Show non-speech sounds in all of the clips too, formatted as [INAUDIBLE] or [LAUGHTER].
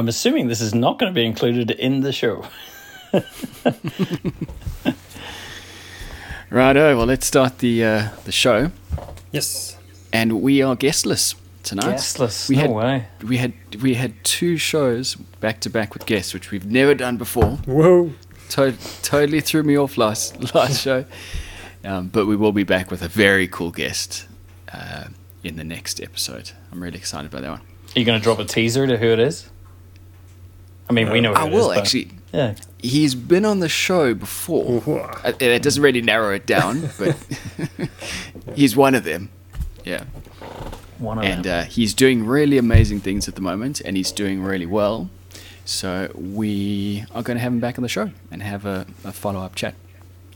I'm assuming this is not going to be included in the show. [LAUGHS] Righto, well, let's start the uh, the show. Yes. And we are guestless tonight. Guestless, We no had, way. We had we had two shows back to back with guests, which we've never done before. Whoa. To- totally threw me off last [LAUGHS] last show. Um, but we will be back with a very cool guest uh, in the next episode. I'm really excited about that one. Are you going to drop a teaser to who it is? I mean, we know who I it is, will but- actually. Yeah. He's been on the show before. Uh, It doesn't really narrow it down, [LAUGHS] but [LAUGHS] he's one of them. Yeah. One of and them. uh, he's doing really amazing things at the moment, and he's doing really well. So we are going to have him back on the show and have a, a follow up chat.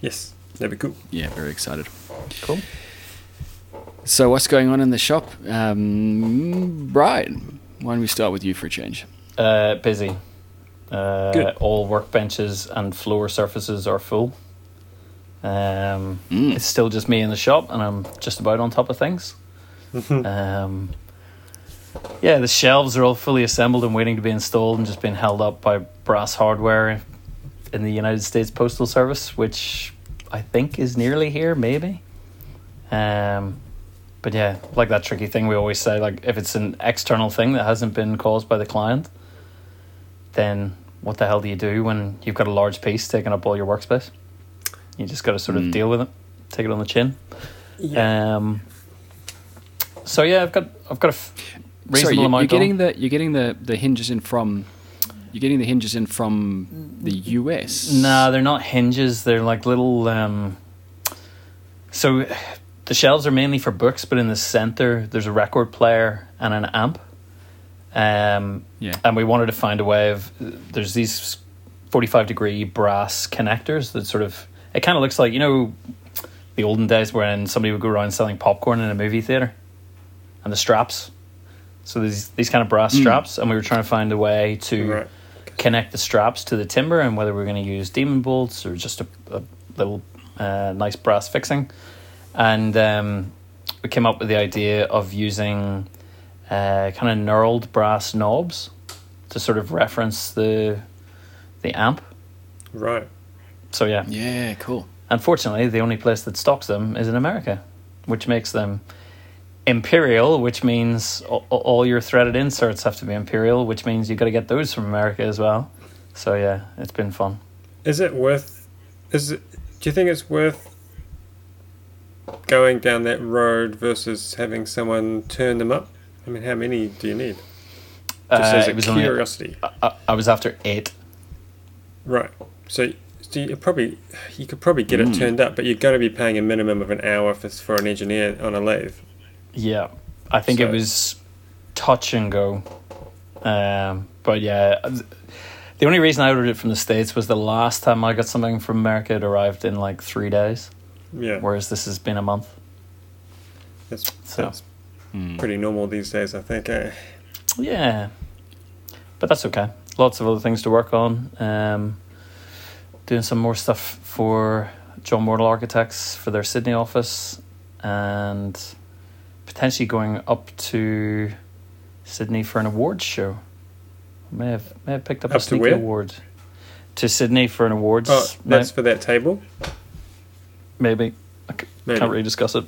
Yes. That'd be cool. Yeah, very excited. cool. So what's going on in the shop, um, Bryan? Why don't we start with you for a change? Uh, busy. Uh, Good. all workbenches and floor surfaces are full. Um, Mm. It's still just me in the shop, and I'm just about on top of things. um, yeah, the shelves are all fully assembled and waiting to be installed, and just being held up by brass hardware in the United States Postal Service, which I think is nearly here, maybe. Um, but yeah, like that tricky thing we always say, like if it's an external thing that hasn't been caused by the client, then what the hell do you do when you've got a large piece taking up all your workspace? You just got to sort of Mm. deal with it, take it on the chin. Yeah. Um, so yeah, I've got I've got a f- reasonable Sorry, you, you're amount. getting on. the you're getting the, the hinges in from you're getting the hinges in from the US. Nah, they're not hinges. They're like little. Um, so the shelves are mainly for books, but in the center there's a record player and an amp. Um, Yeah. and we wanted to find a way of there's these 45 degree brass connectors that sort of it kind of looks like you know the olden days when somebody would go around selling popcorn in a movie theater and the straps so these these kind of brass Mm. straps and we were trying to find a way to Right. connect the straps to the timber and whether we're going to use demon bolts or just a, a little uh, nice brass fixing and um, we came up with the idea of using uh, kind of knurled brass knobs to sort of reference the the amp. Right. So yeah, Yeah, cool. unfortunately, the only place that stocks them is in America, which makes them imperial, which means all, all your threaded inserts have to be imperial, which means you've got to get those from America as well. So yeah, it's been fun. Is it worth? Is it? Do you think it's worth going down that road versus having someone turn them up? I mean, how many do you need? Just Uh, as a it was only- curiosity. I, I, was after eight. Right. So, so you probably you could probably get Mm. it turned up, but you're going to be paying a minimum of an hour for, for an engineer on a lathe. Yeah, I think it was touch and go. Um, but yeah, the only reason I ordered it from the states was the last time I got something from America, it arrived in like three days, Yeah, whereas this has been a month. that's, So- that's Hmm. pretty normal these days, I think. Eh? Yeah, but that's okay. Lots of other things to work on. Um, doing some more stuff for John Mortal Architects for their Sydney office, and potentially going up to Sydney for an awards show. May have may have picked up, Up a to sneaky where? award. To Sydney for an awards. Oh, that's night, for that table. maybe. I c- Maybe. can't really discuss it.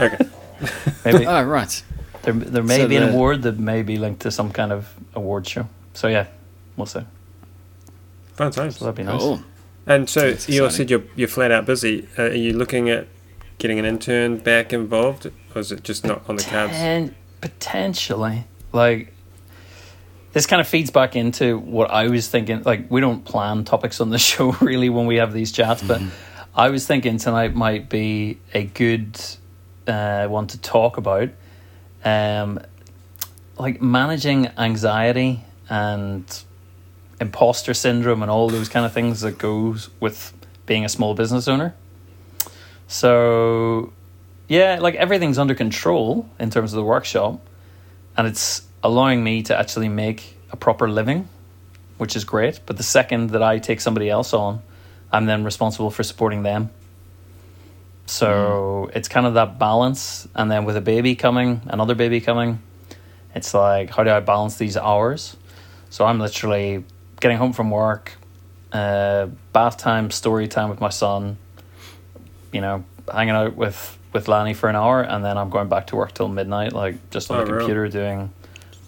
Okay. [LAUGHS] [LAUGHS] Maybe Oh, right. there there may So be an award that may be linked to some kind of award show. So yeah, we'll see. Fun times. So that'd be nice. Cool. And so That's you all exciting. said you're you're flat out busy. Uh, are you looking at getting an intern back involved, or is it just not on the cards? Poten- potentially, like this kind of feeds back into what I was thinking. Like we don't plan topics on the [LAUGHS] show really when we have these chats, but I was thinking tonight might be a good uh, want to talk about. Um, like managing anxiety and imposter syndrome and all those kind of things that goes with being a small business owner. So yeah, like everything's under control in terms of the workshop, and it's allowing me to actually make a proper living, which is great. But the second that I take somebody else on, I'm then responsible for supporting them. So it's kind of that balance, and then with a baby coming, another baby coming, it's like how do I balance these hours? So I'm literally getting home from work, uh, bath time, story time with my son. You know, hanging out with with Lanny for an hour, and then I'm going back to work till midnight, like just on Oh, the really? computer doing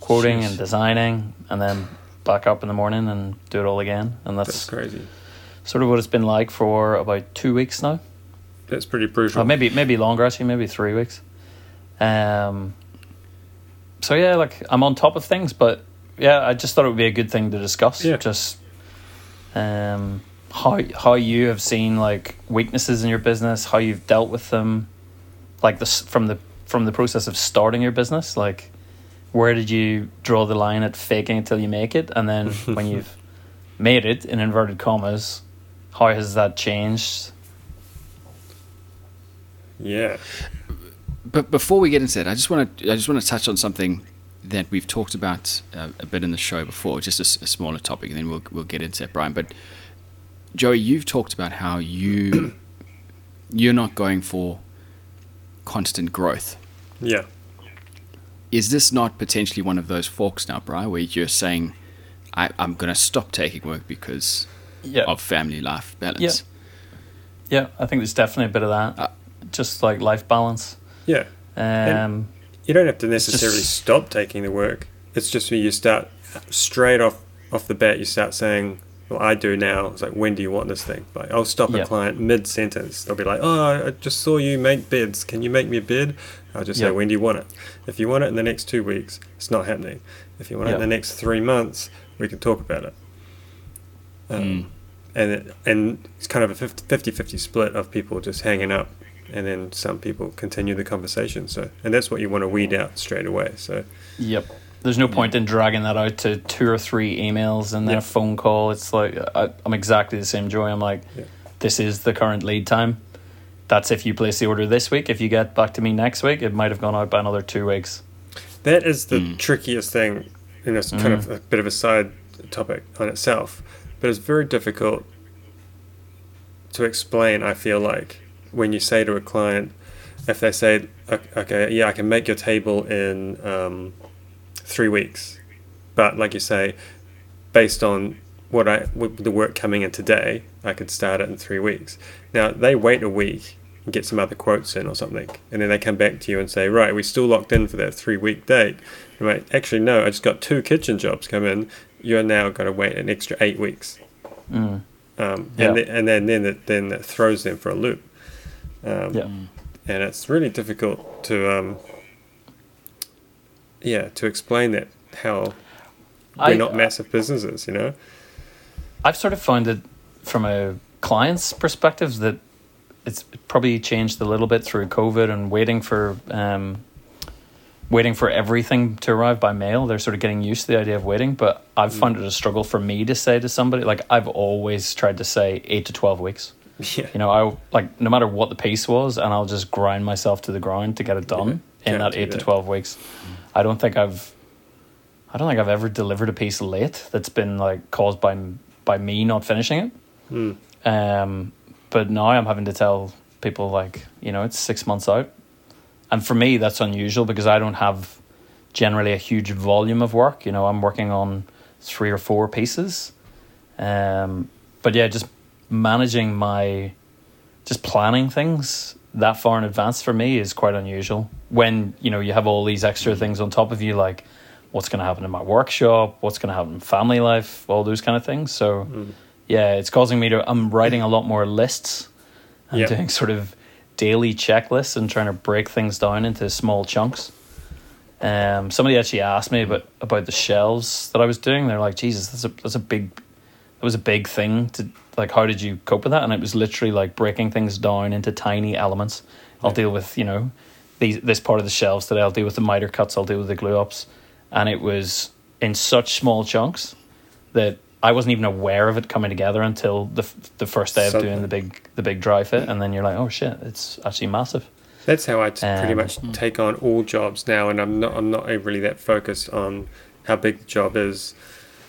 quoting Jeez. and designing, and then back up in the morning and do it all again. And That's that's crazy. sort of what it's been like for about two weeks now. That's pretty brutal. Well, maybe maybe longer actually, maybe three weeks. Um. So yeah, like I'm on top of things, but yeah, I just thought it would be a good thing to discuss. Yeah. Just um how how you have seen like weaknesses in your business, how you've dealt with them, like this from the from the process of starting your business, like where did you draw the line at faking until you make it, and then [LAUGHS] when you've made it in inverted commas, how has that changed? Yeah. But before we get into that, I just want to I just want to touch on something that we've talked about uh, a bit in the show before, just a smaller topic, and then we'll we'll get into it, Bryan. But Joey, you've talked about how you [COUGHS] you're not going for constant growth. Yeah. Is this not potentially one of those forks now, Bryan, where you're saying I, I'm going to stop taking work because Yeah. of family life balance? Yeah, I think there's definitely a bit of that. Uh, just like life balance. Yeah. Um, You don't have to necessarily just- stop taking the work. It's just when you start straight off off the bat, you start saying, "Well, I do now." It's like, "When do you want this thing?" Like, I'll stop a client mid sentence. They'll be like, "Oh, I just saw you make beds. Can you make me a bed?" I'll just say, "When do you want it?" If you want it in the next two weeks, it's not happening. If you want it in the next three months, we can talk about it. Um, Mm. and it, and it's kind of a 50 50 split of people just hanging up and then some people continue the conversation so and that's what you want to weed out straight away so yep. There's no point in dragging that out to two or three emails and then Yeah. a phone call. It's like I, I'm exactly the same, Joey. I'm like, Yeah. this is the current lead time. That's if you place the order this week. If you get back to me next week, it might have gone out by another two weeks. that is the Mm. trickiest thing and it's kind of a bit of a side topic on itself but it's very difficult to explain i feel like when you say to a client if they say okay yeah i can make your table in um, three weeks but like you say based on what I the work coming in today, I could start it in three weeks. Now they wait a week and get some other quotes in or something, and then they come back to you and say, right, we're still locked in for that three week date. And right, actually no, I just got two kitchen jobs come in. You're now going to wait an extra eight weeks, Mm. um, Yeah. and, th- and then then it, then it throws them for a loop. Um, Yeah. and it's really difficult to um, yeah to explain that how we're I- not massive businesses, you know. I've sort of found that from a client's perspective that it's probably changed a little bit through COVID and waiting for um, waiting for everything to arrive by mail. They're sort of getting used to the idea of waiting. But I've found it a struggle for me to say to somebody like I've always tried to say eight to twelve weeks. Yeah, You know, I like no matter what the piece was, and I'll just grind myself to the ground to get it done Yeah, in that eight to twelve weeks. I don't think I've, I don't think I've ever delivered a piece late that's been like caused by by me not finishing it. Mm. Um, but now I'm having to tell people like you know it's six months out, and for me that's unusual because I don't have generally a huge volume of work. You know, I'm working on three or four pieces. Um, but yeah, just managing my, just planning things that far in advance for me is quite unusual. When you know you have all these extra things on top of you, like what's going to happen in my workshop, what's going to happen in family life, all those kind of things. So Mm. yeah, it's causing me to. I'm writing a lot more lists. I'm Yeah. doing sort of daily checklists and trying to break things down into small chunks. Um, somebody actually asked me about about the shelves that I was doing. They're like, Jesus, that's a that's a big, that was a big thing to like. How did you cope with that? And it was literally like breaking things down into tiny elements. I'll Yeah. deal with you know, these this part of the shelves today. I'll deal with the miter cuts. I'll deal with the glue ups, and it was in such small chunks that I wasn't even aware of it coming together until the f- the first day of doing the big the big dry fit, and then you're like, oh shit, it's actually massive. That's how I t- pretty Um, much take on all jobs now, and I'm not I'm not really that focused on how big the job is.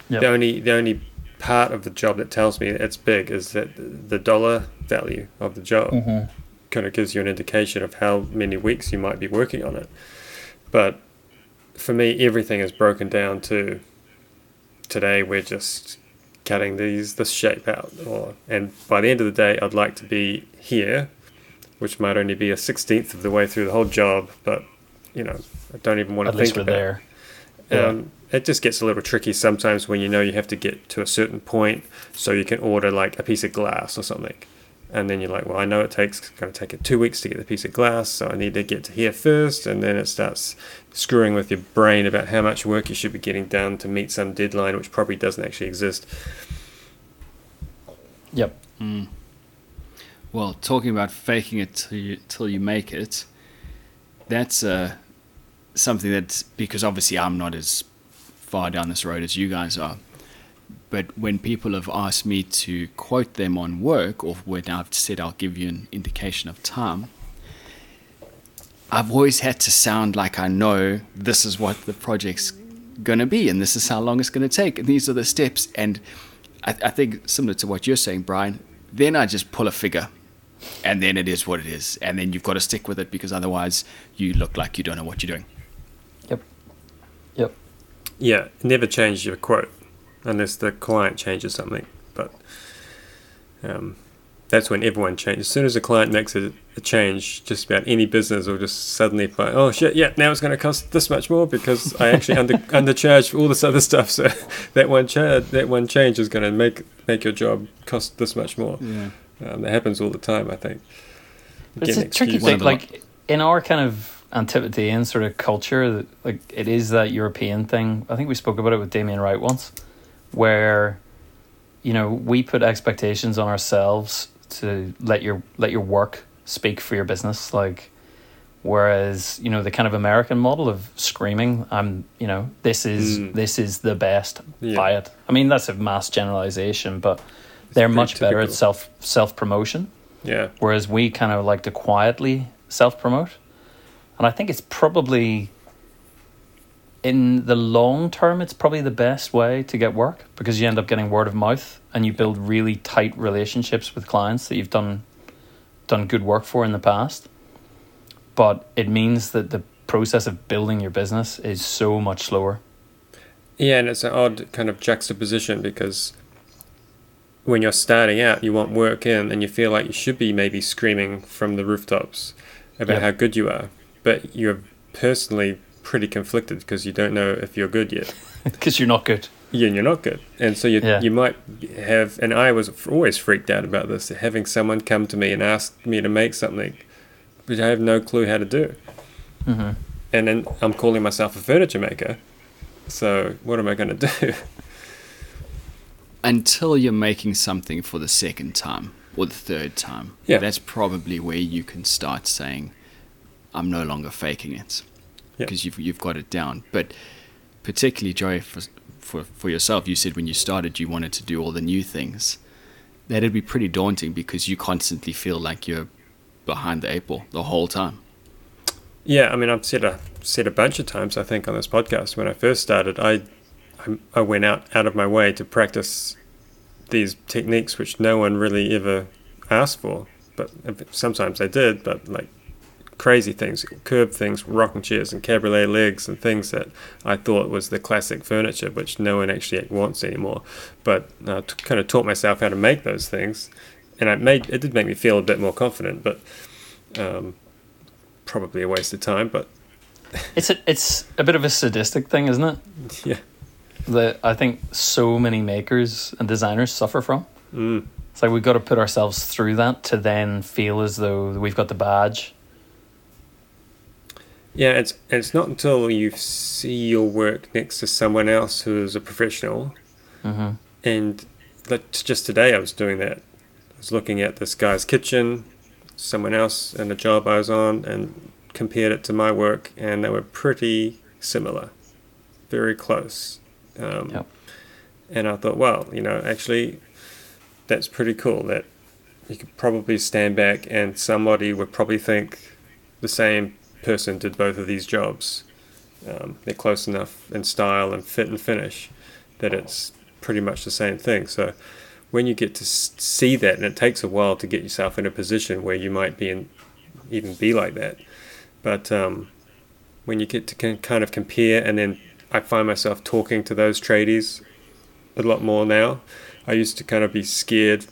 Yep. The only the only part of the job that tells me it's big is that the dollar value of the job Mm-hmm. kind of gives you an indication of how many weeks you might be working on it. But for me, everything is broken down to today we're just cutting these this shape out, or and by the end of the day, I'd like to be here, which might only be a sixteenth of the way through the whole job, but you know, I don't even want to At to least think we're about. there. Um, it just gets a little tricky sometimes when you know you have to get to a certain point, so you can order like a piece of glass or something, and then you're like, well, I know it takes going to take it two weeks to get the piece of glass, so I need to get to here first, and then it starts screwing with your brain about how much work you should be getting done to meet some deadline, which probably doesn't actually exist. Yep. Well, talking about faking it till you, till you make it, that's uh, something that's because obviously I'm not as far down this road as you guys are. But when people have asked me to quote them on work, or when I've said I'll give you an indication of time, I've always had to sound like I know this is what the project's going to be, and this is how long it's going to take, and these are the steps. And I, I think similar to what you're saying, Bryan, then I just pull a figure and then it is what it is. And then you've got to stick with it because otherwise you look like you don't know what you're doing. Yep. Yep. Yeah, never change your quote unless the client changes something. But um, that's when everyone changes. As soon as the client makes a, a change, just about any business will just suddenly find, oh shit, yeah, now it's going to cost this much more because I actually under [LAUGHS] undercharged for all this other stuff. So [LAUGHS] that one cha- that one change is going to make make your job cost this much more. Yeah. Um, that happens all the time, I think. But it's a tricky thing. Like in our kind of Antipodean sort of culture, that, like it is that European thing. I think we spoke about it with Damien Wright once, where you know we put expectations on ourselves to let your let your work speak for your business. Like whereas you know the kind of American model of screaming, I'm you know this is Mm. this is the best. Yeah. Buy it. I mean that's a mass generalization, but they're pretty much better at self self promotion Yeah. whereas we kind of like to quietly self promote. And I think it's probably in the long term, it's probably the best way to get work because you end up getting word of mouth and you build really tight relationships with clients that you've done done good work for in the past. But it means that the process of building your business is so much slower. Yeah, and it's an odd kind of juxtaposition because when you're starting out, you want work in, and you feel like you should be maybe screaming from the rooftops about Yep. how good you are, but you're personally pretty conflicted because you don't know if you're good yet. [LAUGHS] Because you're not good. Yeah, and you're not good, and so you Yeah. you might have. And I was always freaked out about this, having someone come to me and ask me to make something, which I have no clue how to do hmm and then I'm calling myself a furniture maker. So what am I going to do? [LAUGHS] Until you're making something for the second time or the third time. Yeah. That's probably where you can start saying, I'm no longer faking it. Yeah. Because you've, you've got it down. But particularly, Joey, for, for, for yourself, you said when you started you wanted to do all the new things. That'd be pretty daunting because you constantly feel like you're behind the eight ball the whole time. Yeah, I mean, I've said a said a bunch of times. I think on this podcast when I first started, I I, I went out out of my way to practice these techniques which no one really ever asked for, but sometimes they did. But like crazy things, curved things, rocking chairs and cabriole legs and things that I thought was the classic furniture, which no one actually wants anymore. But I t- kind of taught myself how to make those things, and it made it did make me feel a bit more confident, but. Um, probably a waste of time, but [LAUGHS] It's a, it's a bit of a sadistic thing, isn't it? [LAUGHS] yeah. that I think so many makers and designers suffer from. Mm. It's like we've got to put ourselves through that to then feel as though we've got the badge. Yeah, it's it's not until you see your work next to someone else who is a professional, hmm and like just today I was doing that. I was looking at this guy's kitchen, someone else, and a job I was on, and compared it to my work, and they were pretty similar, very close. Um, Yep. And I thought, well, you know, actually, that's pretty cool. That you could probably stand back, and somebody would probably think the same person did both of these jobs. Um, they're close enough in style and fit and finish that it's pretty much the same thing. So when you get to see that, and it takes a while to get yourself in a position where you might be in, even be like that, but um, when you get to kin- kind of compare, and then I find myself talking to those tradies a lot more now. I used to kind of be scared,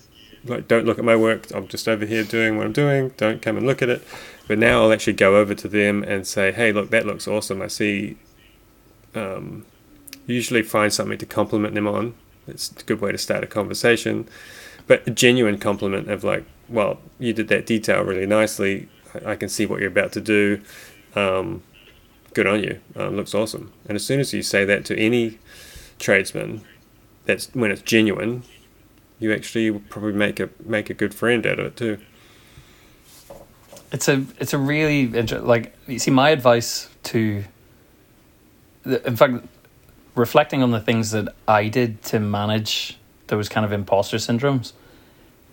like don't look at my work. I'm just over here doing what I'm doing. Don't come and look at it. But now I'll actually go over to them and say, "Hey, look, that looks awesome. I see." Um, usually find something to compliment them on. It's a good way to start a conversation, but a genuine compliment of like, "Well, you did that detail really nicely. I, can see what you're about to do. Um, good on you. Um, looks awesome." And as soon as you say that to any tradesman, that's when it's genuine. You actually probably make a make a good friend out of it too. It's a it's a really inter- like you see my advice to. In fact, reflecting on the things that I did to manage those kind of imposter syndromes,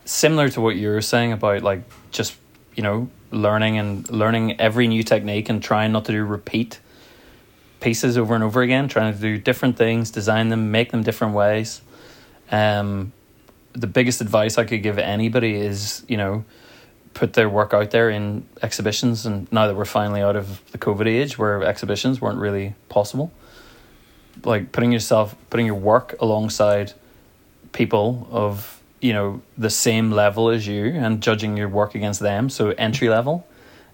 similar to what you were saying about like just you know learning and learning every new technique and trying not to do repeat pieces over and over again, trying to do different things, design them, make them different ways. Um, the biggest advice I could give anybody is, you know, put their work out there in exhibitions. And now that we're finally out of the COVID age where exhibitions weren't really possible, like putting yourself, putting your work alongside people of, you know, the same level as you and judging your work against them. So entry level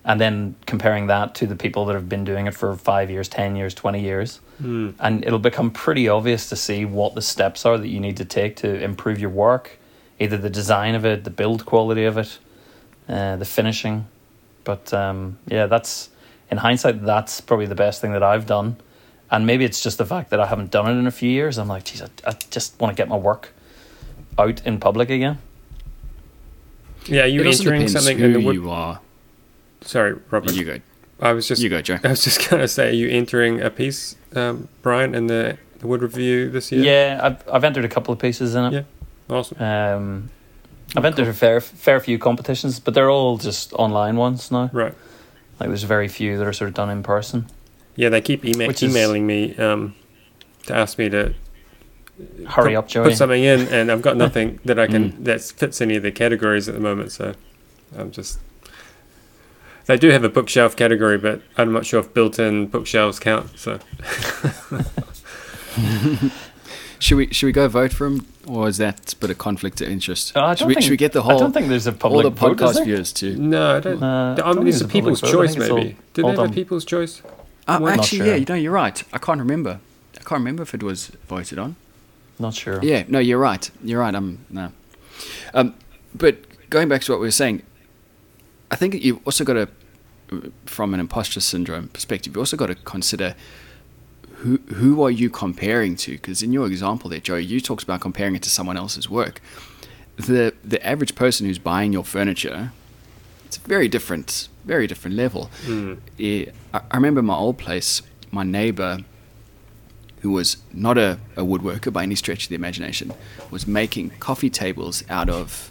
and then comparing that to the people that have been doing it for five years, 10 years, 20 years. Mm. And it'll become pretty obvious to see what the steps are that you need to take to improve your work, either the design of it, the build quality of it, uh, the finishing. But um, yeah, that's in hindsight, that's probably the best thing that I've done. And maybe it's just the fact that I haven't done it in a few years. I'm like, geez, I, I just want to get my work out in public again. Yeah, you it entering something who in the wood. you are. Sorry, Robin. You go. I was just You go, Joe. [LAUGHS] I was just gonna say, are you entering a piece, um, Bryan, in the, the Wood Review this year? Yeah, I've, I've entered a couple of pieces in it. Yeah. Awesome. Um, I've entered a fair fair few competitions, but they're all just online ones now. Right. Like there's very few that are sort of done in person. Yeah, they keep ema- Which is- emailing me um, to ask me to Hurry put, up, Joey. put something in, and I've got nothing [LAUGHS] that I can Mm. that fits any of the categories at the moment. So I'm just. They do have a bookshelf category, but I'm not sure if built-in bookshelves count. So [LAUGHS] [LAUGHS] Should we should we go vote for him, or is that a bit of conflict of interest? Oh, I should, don't we, think- should we get the whole? I whole don't think there's a all public the vote, podcast there? viewers too. no, I don't. Uh, I I don't mean, it's it's a a people's vote. Choice, think all- maybe. Did they have a people's choice? Uh, Well, actually, sure. yeah, you know, you're right. I can't remember. I can't remember if it was voted on. Not sure. Yeah, no, you're right. You're right. I'm no. Um, but going back to what we were saying, I think you've also got to, from an imposter syndrome perspective, you've also got to consider who who are you comparing to? Because in your example there, Joe, you talked about comparing it to someone else's work. The the average person who's buying your furniture, it's a very different, very different level. Mm. Yeah, I, I remember my old place, my neighbor, who was not a, a woodworker by any stretch of the imagination, was making coffee tables out of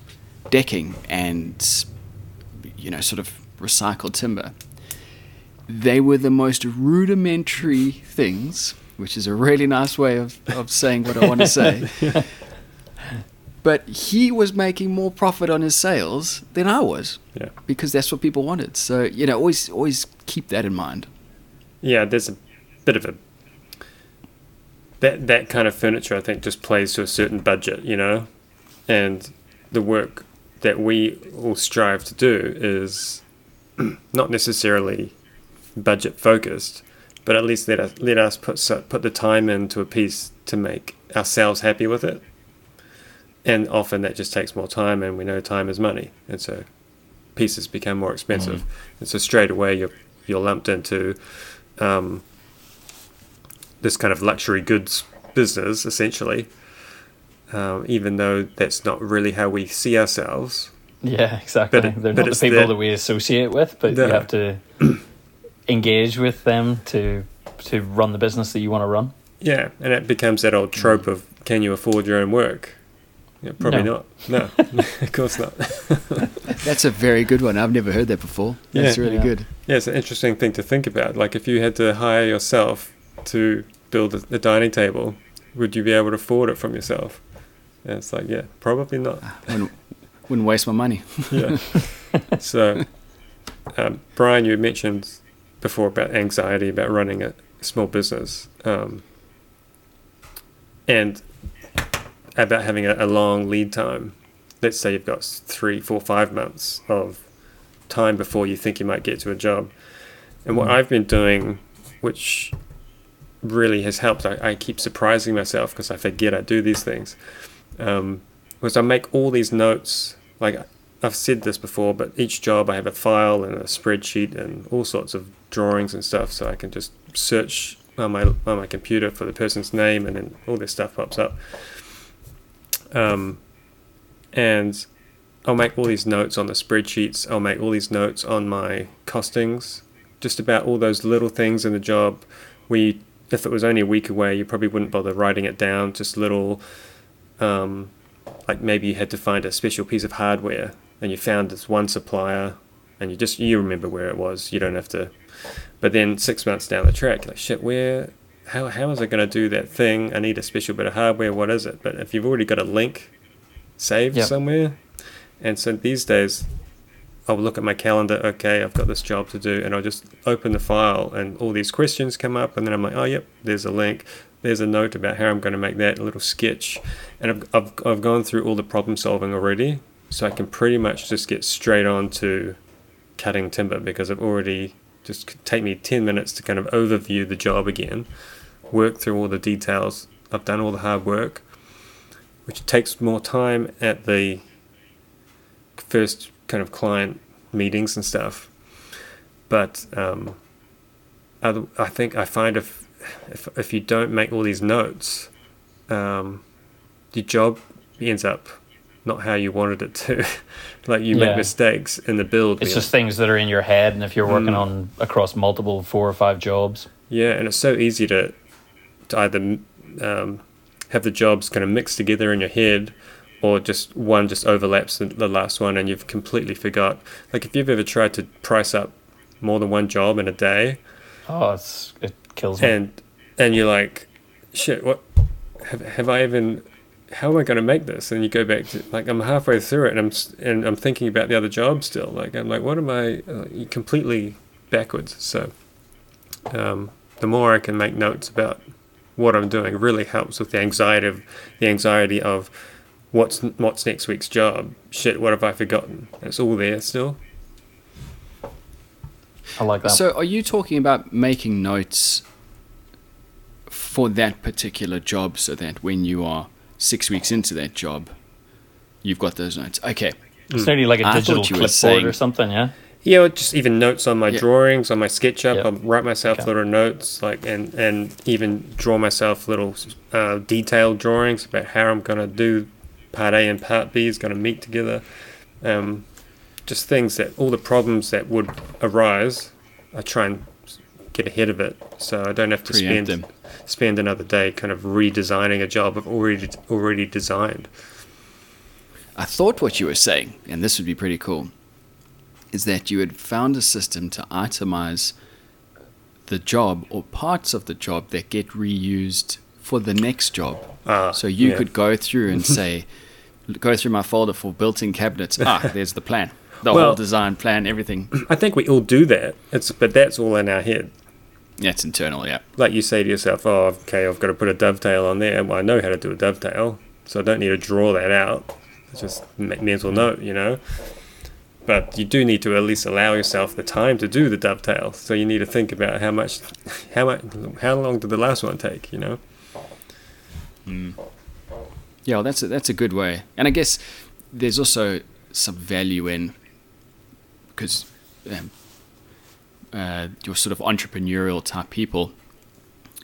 decking and, you know, sort of recycled timber. They were the most rudimentary things, which is a really nice way of, of saying what I want to say. [LAUGHS] But he was making more profit on his sales than I was Yeah. because that's what people wanted. So you know, always always keep that in mind. Yeah, there's a bit of a that that kind of furniture. I think just plays to a certain budget, you know, and the work that we all strive to do is [CLEARS THROAT] not necessarily budget focused, but at least let us let us put put the time into a piece to make ourselves happy with it. And often that just takes more time, and we know time is money, and so pieces become more expensive. And so straight away you're you're lumped into um, this kind of luxury goods business, essentially. Um, even though that's not really how we see ourselves. Yeah, exactly. But They're but not the people the- that we associate with, but No. you have to [CLEARS THROAT] engage with them to to run the business that you want to run. Yeah, and it becomes that old trope of can you afford your own work? Yeah, probably No. not. No, [LAUGHS] of course not. [LAUGHS] That's a very good one. I've never heard that before. That's Yeah. really Yeah. good. Yeah, it's an interesting thing to think about. Like if you had to hire yourself to build a, a dining table, would you be able to afford it from yourself? And it's like, yeah, probably not. Wouldn't, wouldn't waste my money. Yeah. [LAUGHS] so, um, Bryan, you mentioned before about anxiety about running a small business, um, and about having a, a long lead time. Let's say you've got three, four, five months of time before you think you might get to a job. And what I've been doing, which really has helped, I, I keep surprising myself because I forget I do these things, um, was I make all these notes. Like I've said this before, but each job I have a file and a spreadsheet and all sorts of drawings and stuff, so I can just search on my on my computer for the person's name, and then all this stuff pops up. Um, and I'll make all these notes on the spreadsheets. I'll make all these notes on my costings, just about all those little things in the job. We, if it was only a week away, you probably wouldn't bother writing it down. Just little, um, like maybe you had to find a special piece of hardware and you found this one supplier, and you just you remember where it was. You don't have to. But then six months down the track, like shit, where how how is I going to do that thing? I need a special bit of hardware. What is it? But if you've already got a link saved Yep. somewhere, and so these days, I'll look at my calendar. Okay, I've got this job to do, and I'll just open the file, and all these questions come up, and then I'm like, oh yep, there's a link. There's a note about how I'm going to make that a little sketch, and I've, I've, I've gone through all the problem solving already, so I can pretty much just get straight on to cutting timber because I've already just take me 10 minutes to kind of overview the job again, work through all the details. I've done all the hard work, which takes more time at the first kind of client meetings and stuff. But um, I think I find if, if if you don't make all these notes, um, your job ends up not how you wanted it to. [LAUGHS] like you Yeah. make mistakes in the build. It's just things that are in your head, and if you're working Mm. on across multiple four or five jobs, Yeah, and it's so easy to to either um, have the jobs kind of mixed together in your head, or just one just overlaps the, the last one, and you've completely forgot. Like if you've ever tried to price up more than one job in a day, oh, it's it kills me. and and you're like, shit, what have have I even? How am I going to make this? And you go back to like I'm halfway through it, and I'm and I'm thinking about the other job still. Like I'm like, what am I? Uh, completely backwards. So um, the more I can make notes about what I'm doing, really helps with the anxiety of the anxiety of what's what's next week's job. Shit, what have I forgotten? It's all there still. I like that. So, are you talking about making notes for that particular job so that when you are six weeks into that job, you've got those notes? Okay. it's only like a I thought digital clipboard saying- or something, yeah. Yeah, or just even notes on my Yeah. drawings, on my SketchUp. Yep. I'll write myself Okay. little notes, like and and even draw myself little uh, detailed drawings about how I'm gonna do part A and part B is gonna meet together. Um, just things that all the problems that would arise, I try and get ahead of it, so I don't have to Preempt spend them. Spend another day kind of redesigning a job I've already already designed. I thought what you were saying, and this would be pretty cool, is that you had found a system to itemize the job or parts of the job that get reused for the next job. Ah, So you yeah. could go through and [LAUGHS] say, go through my folder for built-in cabinets. Ah, [LAUGHS] there's the plan, the Well- whole design plan, everything. I think we all do that. It's but that's all in our head. That's internal, yeah. like you say to yourself, oh, okay, I've got to put a dovetail on there. Well, I know how to do a dovetail, so I don't need to draw that out. It's just me- mental note, you know. But you do need to at least allow yourself the time to do the dovetail. So you need to think about how much, how much, how long did the last one take, you know? Yeah, well, that's a, that's a good way, and I guess there's also some value in because um, uh, your sort of entrepreneurial type people,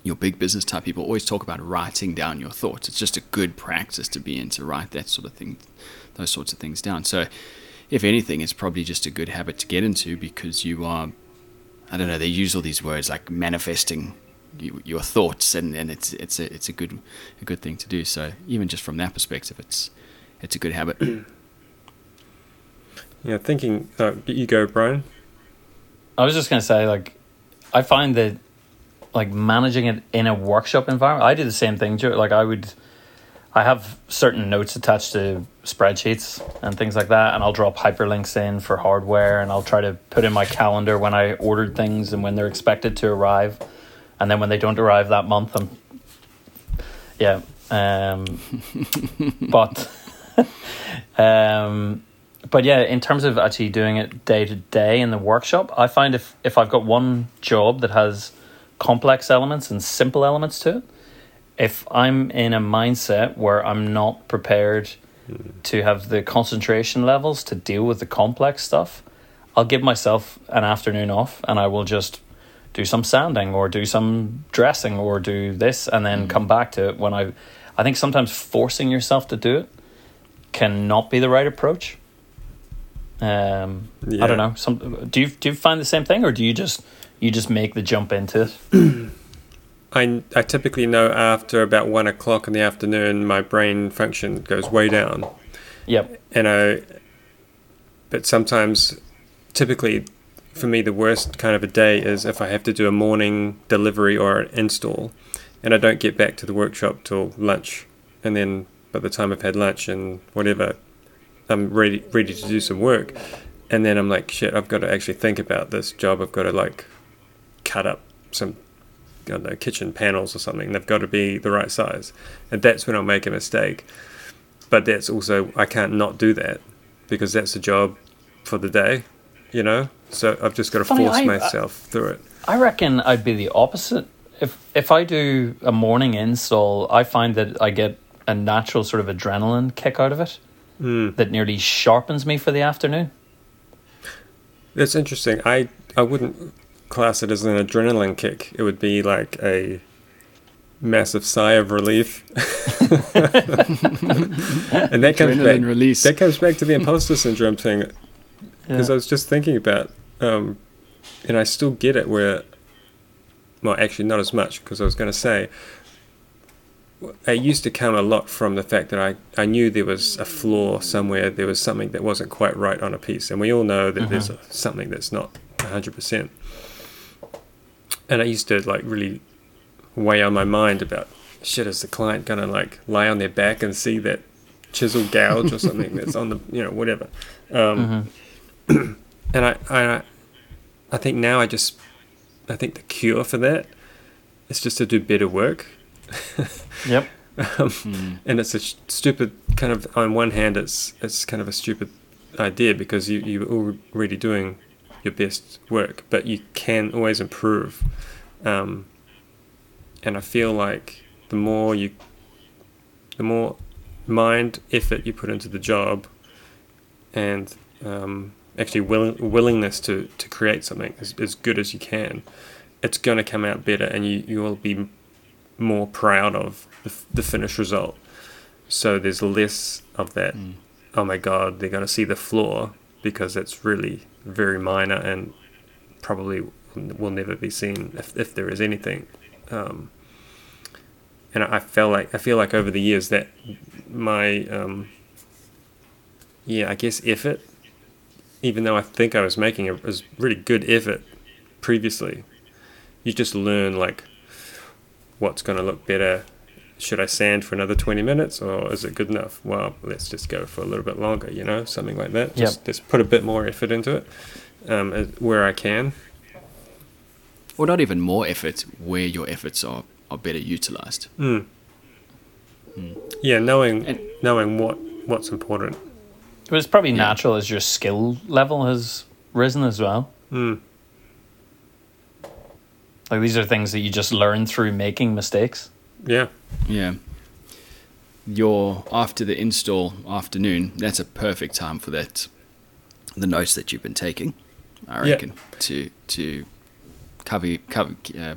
your big business type people, always talk about writing down your thoughts. It's just a good practice to be in to write that sort of thing, those sorts of things down. So, if anything, it's probably just a good habit to get into because you are, I don't know, they use all these words like manifesting you, your thoughts, and, and it's it's a it's a good a good thing to do. So even just from that perspective, it's it's a good habit. Yeah, thinking. Uh, you go, Bryan. I was just gonna say, like, I find that like managing it in a workshop environment. I do the same thing. Like, I would, I have certain notes attached to spreadsheets and things like that, and I'll drop hyperlinks in for hardware, and I'll try to put in my calendar when I ordered things and when they're expected to arrive, and then when they don't arrive that month, I'm, yeah, Um, [LAUGHS] but [LAUGHS] um, but yeah, in terms of actually doing it day to day in the workshop, I find if if I've got one job that has complex elements and simple elements to it, if I'm in a mindset where I'm not prepared to have the concentration levels to deal with the complex stuff, I'll give myself an afternoon off and I will just do some sanding or do some dressing or do this and then come back to it when I I think sometimes forcing yourself to do it cannot be the right approach. Um, I don't know. Some do you do you find the same thing or do you just you just make the jump into it? [CLEARS THROAT] I, I typically know after about one o'clock in the afternoon, my brain function goes way down. Yep. and I, but sometimes, typically, for me, the worst kind of a day is if I have to do a morning delivery or an install, and I don't get back to the workshop till lunch, and then by the time I've had lunch and whatever, I'm ready ready to do some work, and then I'm like, shit, I've got to actually think about this job. I've got to like cut up some. I don't know, kitchen panels or something. They've got to be the right size, and that's when I'll make a mistake but that's also I can't not do that because that's the job for the day, you know. So I've just got to Funny, force I- myself through it. I reckon I'd be the opposite. If if I do a morning install, I find that I get a natural sort of adrenaline kick out of it Mm. that nearly sharpens me for the afternoon. That's interesting. I I wouldn't class it as an adrenaline kick. It would be like a massive sigh of relief, [LAUGHS] and that comes Adrenaline back. release. That comes back to the imposter syndrome thing. [LAUGHS] because I was just thinking about, um, and I still get it where, well, actually not as much because I was going to say, it used to come a lot from the fact that I, I knew there was a flaw somewhere, there was something that wasn't quite right on a piece, and we all know that there's a, something that's not hundred percent. And I used to like really weigh on my mind about shit. Is the client gonna like lie on their back and see that chisel gouge or something that's on the you know whatever? Um, Mhm. [CLEARS THROAT] and I, I I think now I just I think the cure for that is just to do better work. [LAUGHS] Yep. [LAUGHS] um, Mm. and it's a stupid kind of on one hand it's it's kind of a stupid idea because you you're already doing your best work, but you can always improve. Um, and I feel like the more you the more mind effort you put into the job and um, actually will, willingness to, to create something as, as good as you can, it's going to come out better and you, you will be more proud of the, f- the finished result. So there's less of that, Mm. oh my god, they're going to see the flaw because it's really very minor and probably will never be seen if, if there is anything. Um, and I I feel like I feel like over the years that my um, yeah I guess effort, even though I think I was making a was really good effort previously, you just learn like what's going to look better. Should I sand for another twenty minutes, or is it good enough? Well, let's just go for a little bit longer. You know, something like that. Just, just put a bit more effort into it um, where I can. Or not even more effort, where your efforts are, are better utilized. Mm. Yeah, knowing And- knowing what what's important. But it's probably Yeah. natural as your skill level has risen as well. Mm. Like these are things that you just learn through making mistakes. Yeah. Yeah. Your after the install afternoon, that's a perfect time for that. The notes that you've been taking, I Yeah. reckon, to to cover cover uh,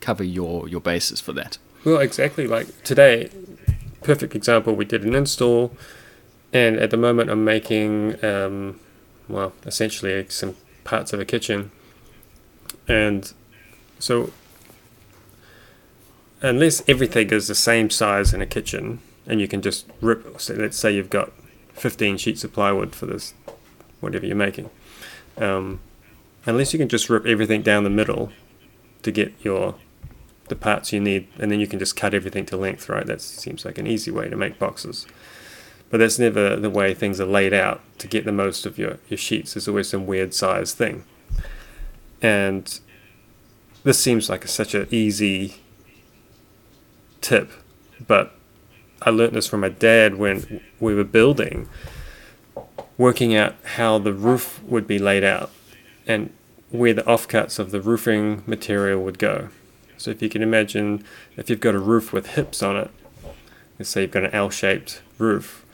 cover your your basis for that. Well, exactly. Like today, perfect example. We did an install, and at the moment, I'm making, um, well, essentially some parts of a kitchen, and so unless everything is the same size in a kitchen, and you can just rip. So let's say you've got 15 sheets of plywood for this, whatever you're making. Um, unless you can just rip everything down the middle to get your the parts you need, and then you can just cut everything to length, right? That seems like an easy way to make boxes. But that's never the way things are laid out to get the most of your, your sheets. There's always some weird size thing. And this seems like a, such an easy tip, but I learnt this from my dad when we were building, working out how the roof would be laid out and where the offcuts of the roofing material would go. So if you can imagine if you've got a roof with hips on it, let's say you've got an L-shaped roof,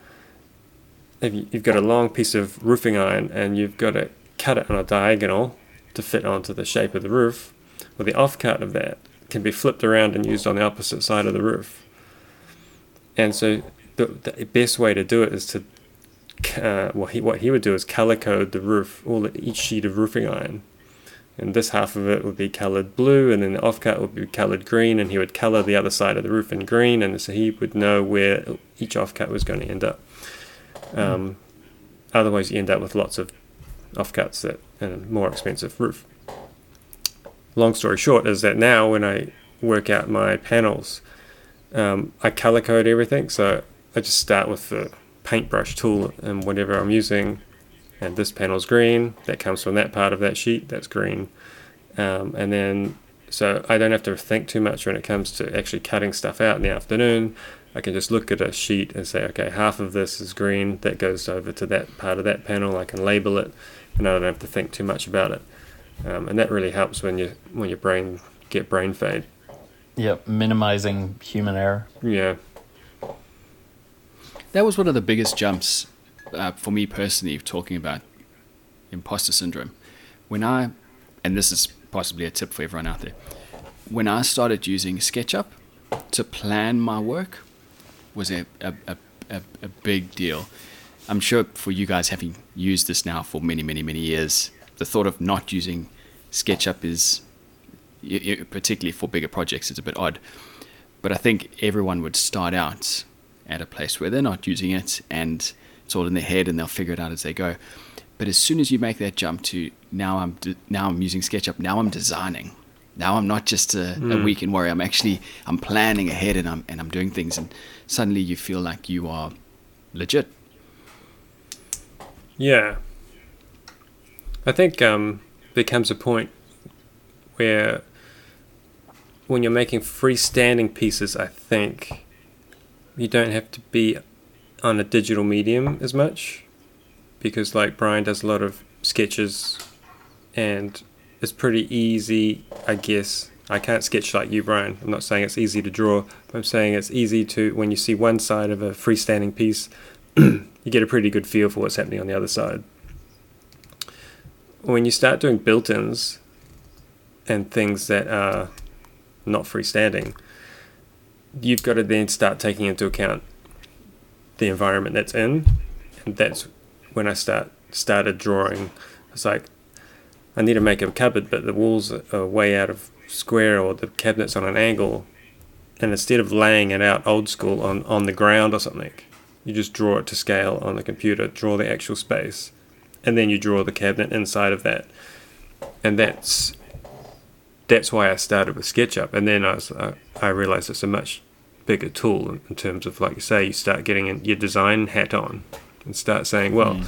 if you've got a long piece of roofing iron and you've got to cut it on a diagonal to fit onto the shape of the roof, well the offcut of that can be flipped around and used on the opposite side of the roof. And so the, the best way to do it is to uh, well, he, what he would do is color code the roof, all each sheet of roofing iron, and this half of it would be colored blue, and then the offcut would be colored green, and he would color the other side of the roof in green, and so he would know where each offcut was going to end up. Um, mm. Otherwise, you end up with lots of offcuts that and a more expensive roof. Long story short is that now when I work out my panels, um, I color code everything. So I just start with the paintbrush tool and whatever I'm using. And this panel's green. That comes from that part of that sheet. That's green. Um, and then, so I don't have to think too much when it comes to actually cutting stuff out in the afternoon. I can just look at a sheet and say, okay, half of this is green. That goes over to that part of that panel. I can label it, and I don't have to think too much about it. Um, and that really helps when you when your brain get brain fade. Yep, minimizing human error. Yeah that was one of the biggest jumps uh, for me personally, talking about imposter syndrome. When I, and this is possibly a tip for everyone out there, when I started using SketchUp to plan my work, was a, a, a, a, a big deal. I'm sure for you guys having used this now for many, many, many years, the thought of not using SketchUp is, particularly for bigger projects, it's a bit odd. But I think everyone would start out at a place where they're not using it and it's all in their head and they'll figure it out as they go. But as soon as you make that jump to now I'm now I'm using SketchUp, now I'm designing. Now I'm not just a, mm. a hmm. weekend warrior. I'm actually I'm planning ahead and I'm and I'm doing things and suddenly you feel like you are legit. Yeah. I think um becomes a point where when you're making freestanding pieces, I think you don't have to be on a digital medium as much because like Bryan does a lot of sketches and it's pretty easy I guess. I can't sketch like you Bryan. I'm not saying it's easy to draw but I'm saying it's easy to when you see one side of a freestanding piece [CLEARS THROAT] you get a pretty good feel for what's happening on the other side when you start doing built-ins and things that are not freestanding you've got to then start taking into account the environment that's in, and that's when I start started drawing. It's like I need to make a cupboard, but the walls are way out of square, or the cabinet's on an angle, and instead of laying it out old school on on the ground or something, you just draw it to scale on the computer, draw the actual space, and then you draw the cabinet inside of that, and that's that's why I started with SketchUp, and then I was uh, I realized it's a much bigger tool in terms of like you say, you start getting your design hat on and start saying, well, mm.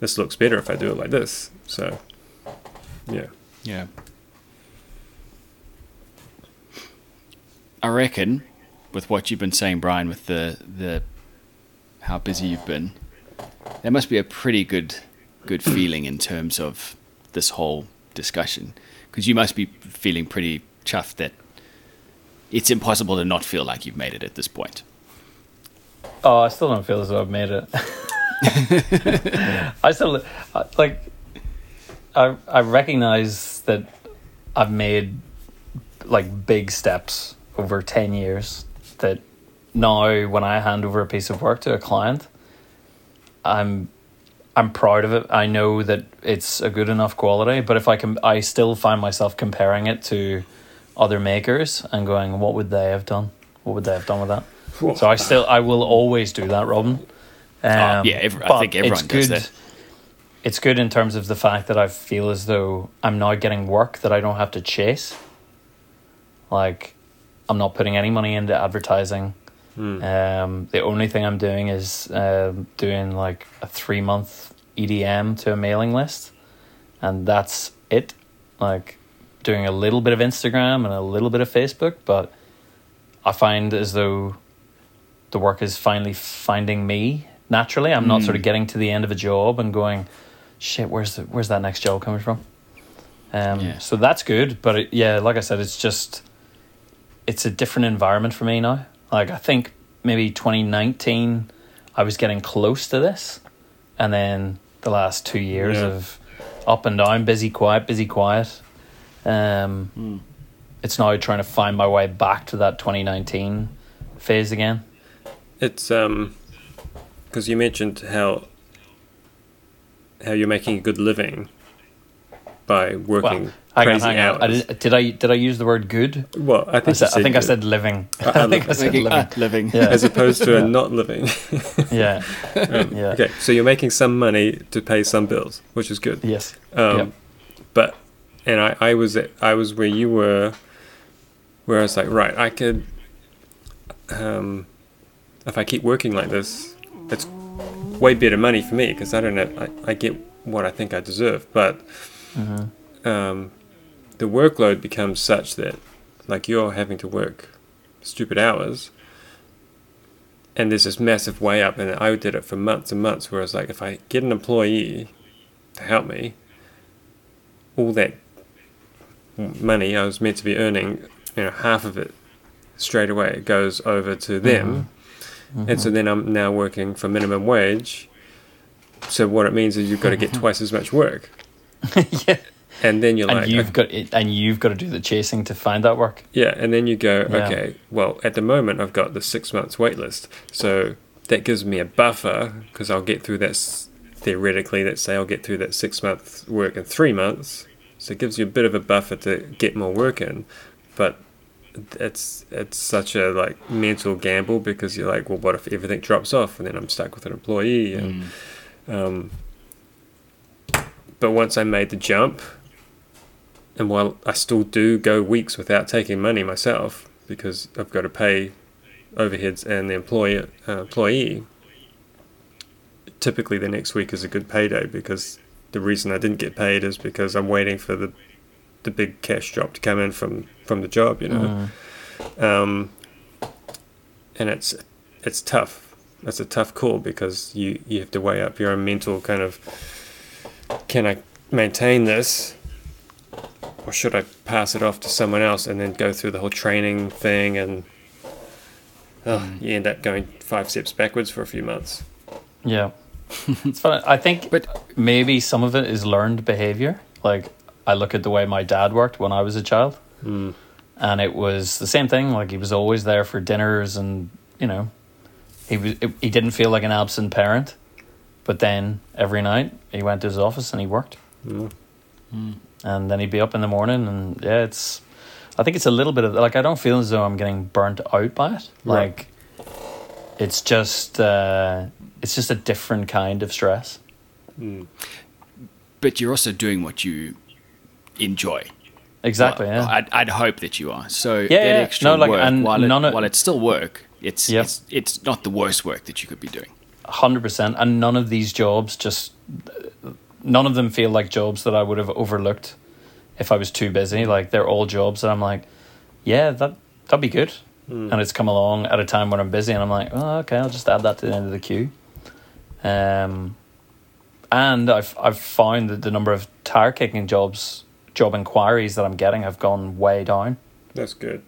this looks better if I do it like this. So, yeah, yeah. I reckon, with what you've been saying, Bryan, with the the how busy you've been, there must be a pretty good good feeling in terms of this whole discussion because you must be feeling pretty chuffed that it's impossible to not feel like you've made it at this point. Oh, I still don't feel as though I've made it. [LAUGHS] I still uh, like. I I recognize that I've made like big steps over ten years. That now, when I hand over a piece of work to a client, I'm I'm proud of it. I know that it's a good enough quality, but if I can, I still find myself comparing it to other makers and going, what would they have done? What would they have done with that? Whoa. So I still, I will always do that, Robin. Um, oh, yeah, every, I think everyone does good, that. It's good in terms of the fact that I feel as though I'm now getting work that I don't have to chase. Like, I'm not putting any money into advertising. Hmm. Um, the only thing I'm doing is uh, doing like a three month EDM to a mailing list, and that's it. Like, doing a little bit of Instagram and a little bit of Facebook, but I find as though the work is finally finding me naturally. I'm not Mm. sort of getting to the end of a job and going, shit, where's the, where's that next job coming from? Um, Yeah. So that's good, but it, yeah, like I said, it's just it's a different environment for me now. Like I think maybe 2019, I was getting close to this, and then the last two years Yeah. of up and down, busy, quiet, busy, quiet. Um, Mm. it's now trying to find my way back to that 2019 phase again. It's um, because you mentioned how how you're making a good living by working Hang on, crazy hang on. hours. I did, did I did I use the word good? well, I think I, you said, I think I said living. Uh, [LAUGHS] I think I said living. living. Yeah. as opposed to a not living. [LAUGHS] Yeah. Um, Yeah. Okay, so you're making some money to pay some bills, which is good. Yes. Um, Yep. But and I, I was at, I was where you were, where I was like, right, I could, um, if I keep working like this, it's way better money for me because I don't know, I, I get what I think I deserve, but hmm um, the workload becomes such that like you're having to work stupid hours and there's this massive way up and i did it for months and months whereas like if i get an employee to help me all that money i was meant to be earning you know half of it straight away goes over to mm-hmm. them. And so mm-hmm. then i'm now working for minimum wage. So what it means is you've got to get [LAUGHS] twice as much work. [LAUGHS] Yeah. And then you're And like you've got it, and you've got to do the chasing to find that work. Yeah, and then you go, Yeah. okay, well, at the moment I've got the six months wait list, so that gives me a buffer because I'll get through that. Theoretically, let's say I'll get through that six month work in three months, so it gives you a bit of a buffer to get more work in, but it's it's such a like mental gamble because you're like, well, what if everything drops off and then I'm stuck with an employee and Mm. um, but once I made the jump, and while I still do go weeks without taking money myself because I've got to pay overheads and the employer uh, employee, typically the next week is a good payday because the reason I didn't get paid is because I'm waiting for the the big cash drop to come in from from the job, you know. Mm. Um, and it's it's tough. That's a tough call because you you have to weigh up your own mental kind of. Can I maintain this, or should I pass it off to someone else and then go through the whole training thing and. Oh, you end up going five steps backwards for a few months. Yeah. [LAUGHS] it's fun. I think But maybe some of it is learned behavior. Like I look at the way my dad worked when I was a child, Mm. and it was the same thing. Like he was always there for dinners, and you know, he was he didn't feel like an absent parent. But then every night he went to his office and he worked, Mm. And then he'd be up in the morning, and yeah, it's. I think it's a little bit of like I don't feel as though I'm getting burnt out by it. Right. Like, it's just uh, it's just a different kind of stress. Mm. but you're also doing what you enjoy. Exactly. Well, yeah. I'd, I'd hope that you are. So that yeah. extra No, like, work, and while, it, of- while it's still work, it's, it's it's not the worst work that you could be doing. hundred percent. And none of these jobs just none of them feel like jobs that I would have overlooked if I was too busy. Like they're all jobs that I'm like, yeah, that that'd be good. Mm. And it's come along at a time when I'm busy, and I'm like, oh, okay, I'll just add that to the end of the queue. Um, and I've I've found that the number of tire kicking jobs, job inquiries that I'm getting have gone way down. That's good.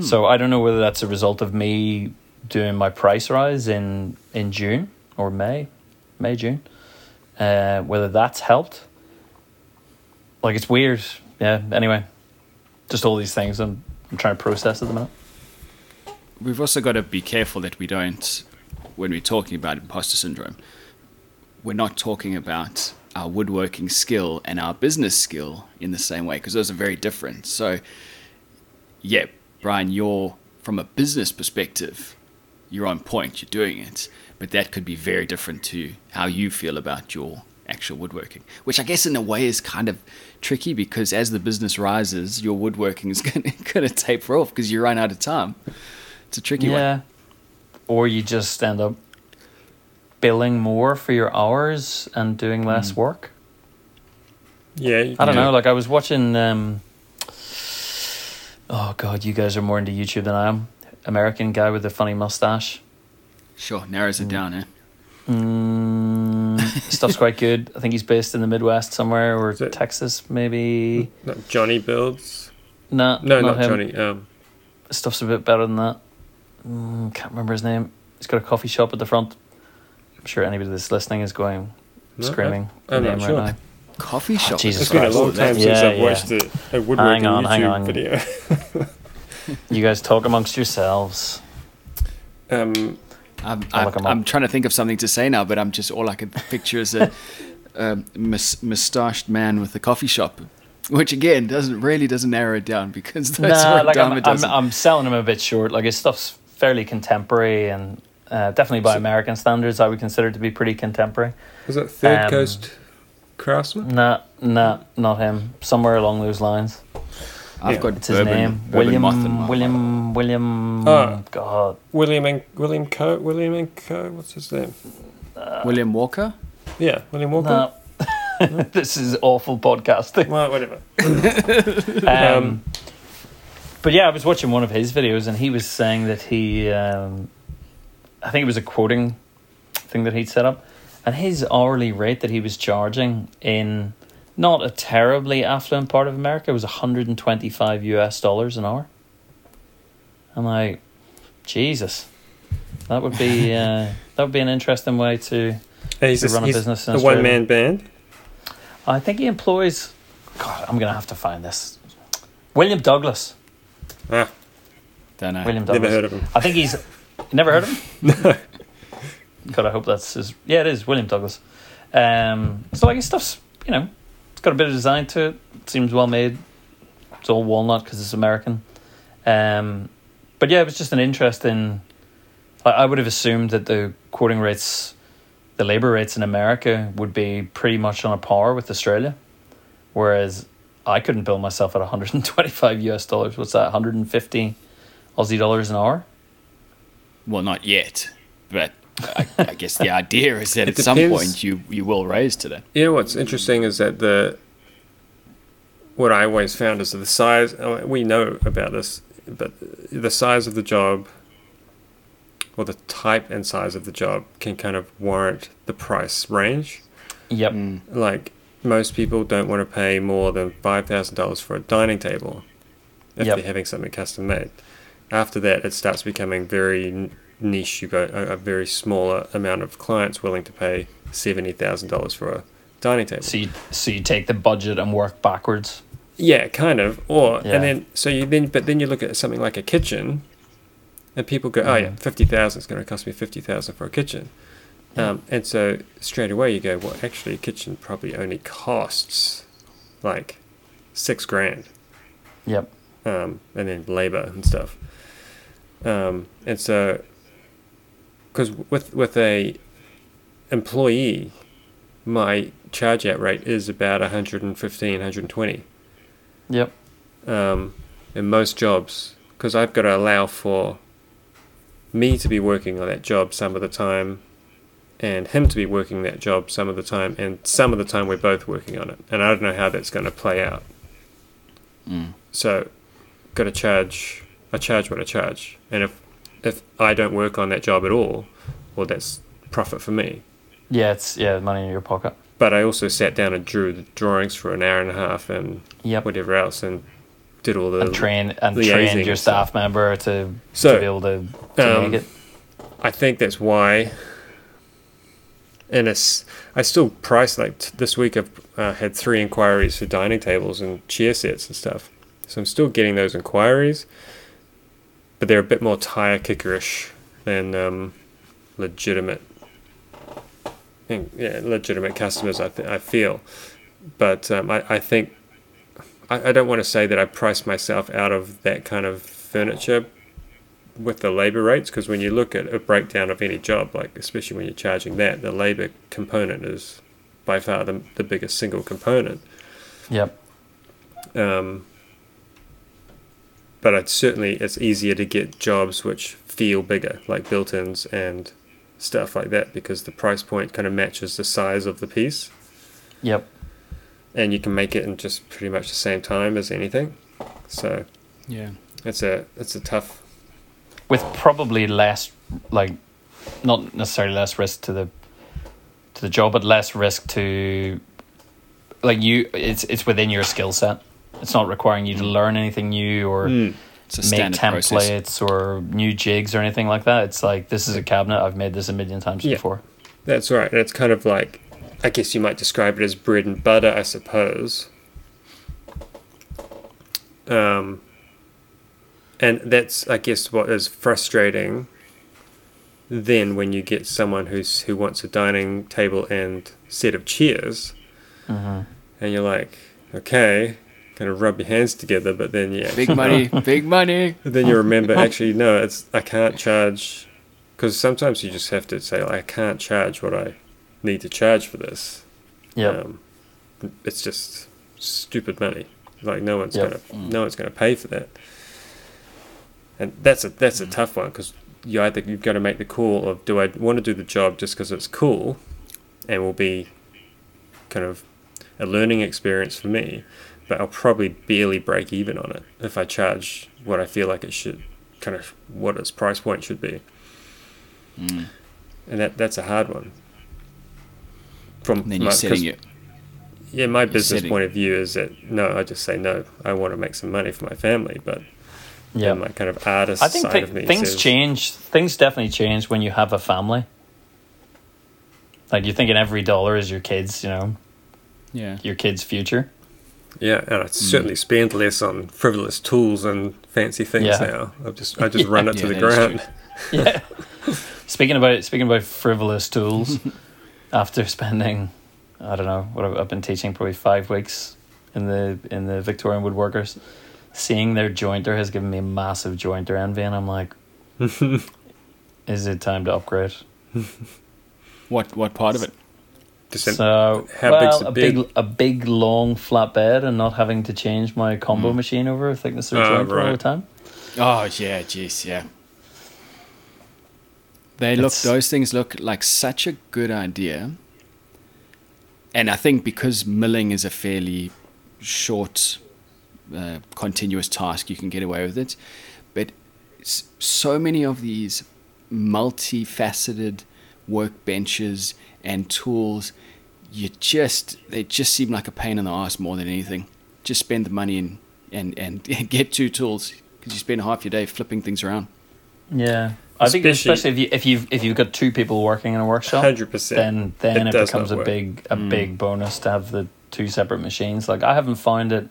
So I don't know whether that's a result of me doing my price rise in in June or May, May June. Uh, whether that's helped. Like it's weird. Yeah. Anyway, just all these things I'm I'm trying to process at the minute. We've also got to be careful that we don't, when we're talking about imposter syndrome, we're not talking about our woodworking skill and our business skill in the same way because those are very different. So, yeah, Bryan, you're from a business perspective, you're on point, you're doing it, but that could be very different to how you feel about your actual woodworking, which I guess in a way is kind of tricky because as the business rises, your woodworking is [LAUGHS] going to taper off because you run out of time. It's a tricky one. Yeah. Or you just end up billing more for your hours and doing less work. Yeah. I don't can know. do- Like I was watching. Um, oh God, you guys are more into YouTube than I am. American guy with the funny mustache. Sure, narrows it down, eh? Mm, [LAUGHS] stuff's quite good. I think he's based in the Midwest somewhere or it- Texas, maybe. Not Johnny builds. Nah, No, not, not, him. Johnny. Um, Stuff's a bit better than that. Mm, can't remember his name. He's got a coffee shop at the front. I'm sure anybody that's listening is going no, screaming the I'm name not right sure. now. Coffee shop. Jesus It's been a long time Yeah, since I've yeah. watched a, a woodworking Hang on, hang YouTube on. video. [LAUGHS] You guys talk amongst yourselves. um, I'm, I'll I'm, I'm trying to think of something to say now, but I'm just all I can picture is a, a mus- mustached man with a coffee shop, which again doesn't really doesn't narrow it down because that's Nah, where like I'm, I'm. I'm selling him a bit short. Like his stuff's fairly contemporary and uh, definitely by So- American standards, I would consider it to be pretty contemporary. was that Third Um, Coast Craftsman? Nah, nah, not him. Somewhere along those lines. I've yeah, got It's his Bourbon- name. Bourbon Moth in William. my- William. William. Ah. God. William and William Co. William and Co. What's his name? William Walker. Yeah, William Walker. No. [LAUGHS] this is awful podcasting. Well, whatever. [LAUGHS] Um, Um, but yeah, I was watching one of his videos, and he was saying that he, um, I think it was a quoting thing that he'd set up, and his hourly rate that he was charging in not a terribly affluent part of America It was 125 US dollars an hour. I'm like, Jesus, that would be [LAUGHS] uh, that would be an interesting way to. And to a, run a he's business in a one man band. I think he employs. God, I'm gonna have to find this. William Douglas. Ah, Don't know. William Douglas. never heard of him. I think he's. Never heard of him? [LAUGHS] God, I hope that's his. Yeah, it is William Douglas. Um, so like his stuff's, you know, it's got a bit of design to it. Seems well made. It's all walnut because it's American. Um, but yeah, it was just an interesting. I, I would have assumed that the quoting rates, the labor rates in America would be pretty much on a par with Australia, whereas I couldn't bill myself at 125 US dollars. What's that? 150 Aussie dollars an hour. Well, not yet, but I, I guess the idea is that [LAUGHS] It at some point you you will raise to that. You know what's interesting is that the what I always found is that the size. uh, We know about this, but the size of the job, or the type and size of the job, can kind of warrant the price range. Yep. Mm. Like most people don't want to pay more than five thousand dollars for a dining table if Yep. they're having something custom made. After that, it starts becoming very n- niche. You've got a, a very smaller amount of clients willing to pay seventy thousand dollars for a dining table. So you so you take the budget and work backwards. Yeah, kind of. Or Yeah. and then so you then but then you look at something like a kitchen, and people go, oh yeah, Mhm. fifty thousand is going to cost me fifty thousand for a kitchen, um, and so straight away you go, well, actually, a kitchen probably only costs like six grand, Yep. um, and then labor and stuff, um, and so because with with a employee, my charge out rate is about 115, 120 Yep. um, in most jobs because I've got to allow for me to be working on that job some of the time and him to be working that job some of the time and some of the time we're both working on it and I don't know how that's going to play out Mm. so got to charge I charge what I charge and if if I don't work on that job at all well that's profit for me Yeah, it's yeah, money in your pocket. but I also sat down and drew the drawings for an hour and a half and Yep. whatever else and did all the And train and trained your stuff. staff member to, So, to be able to, to um, make it. I think that's why. And it's I still price like t- this week. I've uh, had three inquiries for dining tables and chair sets and stuff. So I'm still getting those inquiries, but they're a bit more tire kickerish than um, legitimate. and, Yeah, legitimate customers. I th- I feel, but um, I I think I, I don't want to say that I price myself out of that kind of furniture with the labor rates because when you look at a breakdown of any job, like especially when you're charging that, the labor component is by far the, the biggest single component. Yep. Um, but it's certainly it's easier to get jobs which feel bigger, like built-ins and stuff like that, because the price point kind of matches the size of the piece, Yep. and you can make it in just pretty much the same time as anything. So Yeah. it's a it's a tough With probably less like not necessarily less risk to the to the job, but less risk to like you. It's it's within your skill set. It's not requiring you to learn anything new or Mm. Make templates process. or new jigs or anything like that. It's like this is a cabinet. I've made this a million times Yeah. before. That's right. And it's kind of like, I guess you might describe it as bread and butter, I suppose. Um, and that's, I guess, what is frustrating then when you get someone who's who wants a dining table and set of chairs, hmm and you're like, okay, kind of rub your hands together, but then yeah, Big money, [LAUGHS] big money. Then you remember, actually, no, it's I can't charge because sometimes you just have to say, like, I can't charge what I need to charge for this. Yeah. Um, it's just stupid money. Like no one's Yep. gonna, no one's gonna pay for that. And that's a that's Mm. a tough one because you either you've got to make the call of do I want to do the job just because it's cool, and will be kind of a learning experience for me, but I'll probably barely break even on it if I charge what I feel like it should, kind of what its price point should be, Mm. and that that's a hard one. From And then my- you're 'cause- setting it. yeah, my business setting- point of view is that no, I just say no. I want to make some money for my family, but Yeah. my kind of artist I think side thi- of me things says, change. Things definitely change when you have a family. Like you're thinking every dollar is your kids, you know, Yeah. your kids' future. Yeah, and I certainly mm. spend less on frivolous tools and fancy things Yeah. now. I just I just run it [LAUGHS] to the ground. yeah. [LAUGHS] speaking about speaking about frivolous tools, [LAUGHS] after spending, I don't know, what I've, I've been teaching probably five weeks in the in the Victorian woodworkers, seeing their jointer has given me massive jointer envy, and I'm like, is it time to upgrade? What what part of it? Just So, how well, big's the a big, bed? a big long flat bed, and not having to change my combo Mm. machine over a thickness of Ah, joint all the time. Oh yeah, jeez, yeah. They look; It's- those things look like such a good idea. And I think because milling is a fairly short, uh, continuous task, you can get away with it. But so many of these multifaceted workbenches and tools, you just they just seem like a pain in the ass more than anything. Just spend the money and and and [LAUGHS] get two tools because you spend half your day flipping things around. Yeah, I think Especially- especially if you if you've if you've got two people working in a workshop, Hundred percent. then then It it, becomes a big a Mm. big bonus to have the two separate machines. Like I haven't found it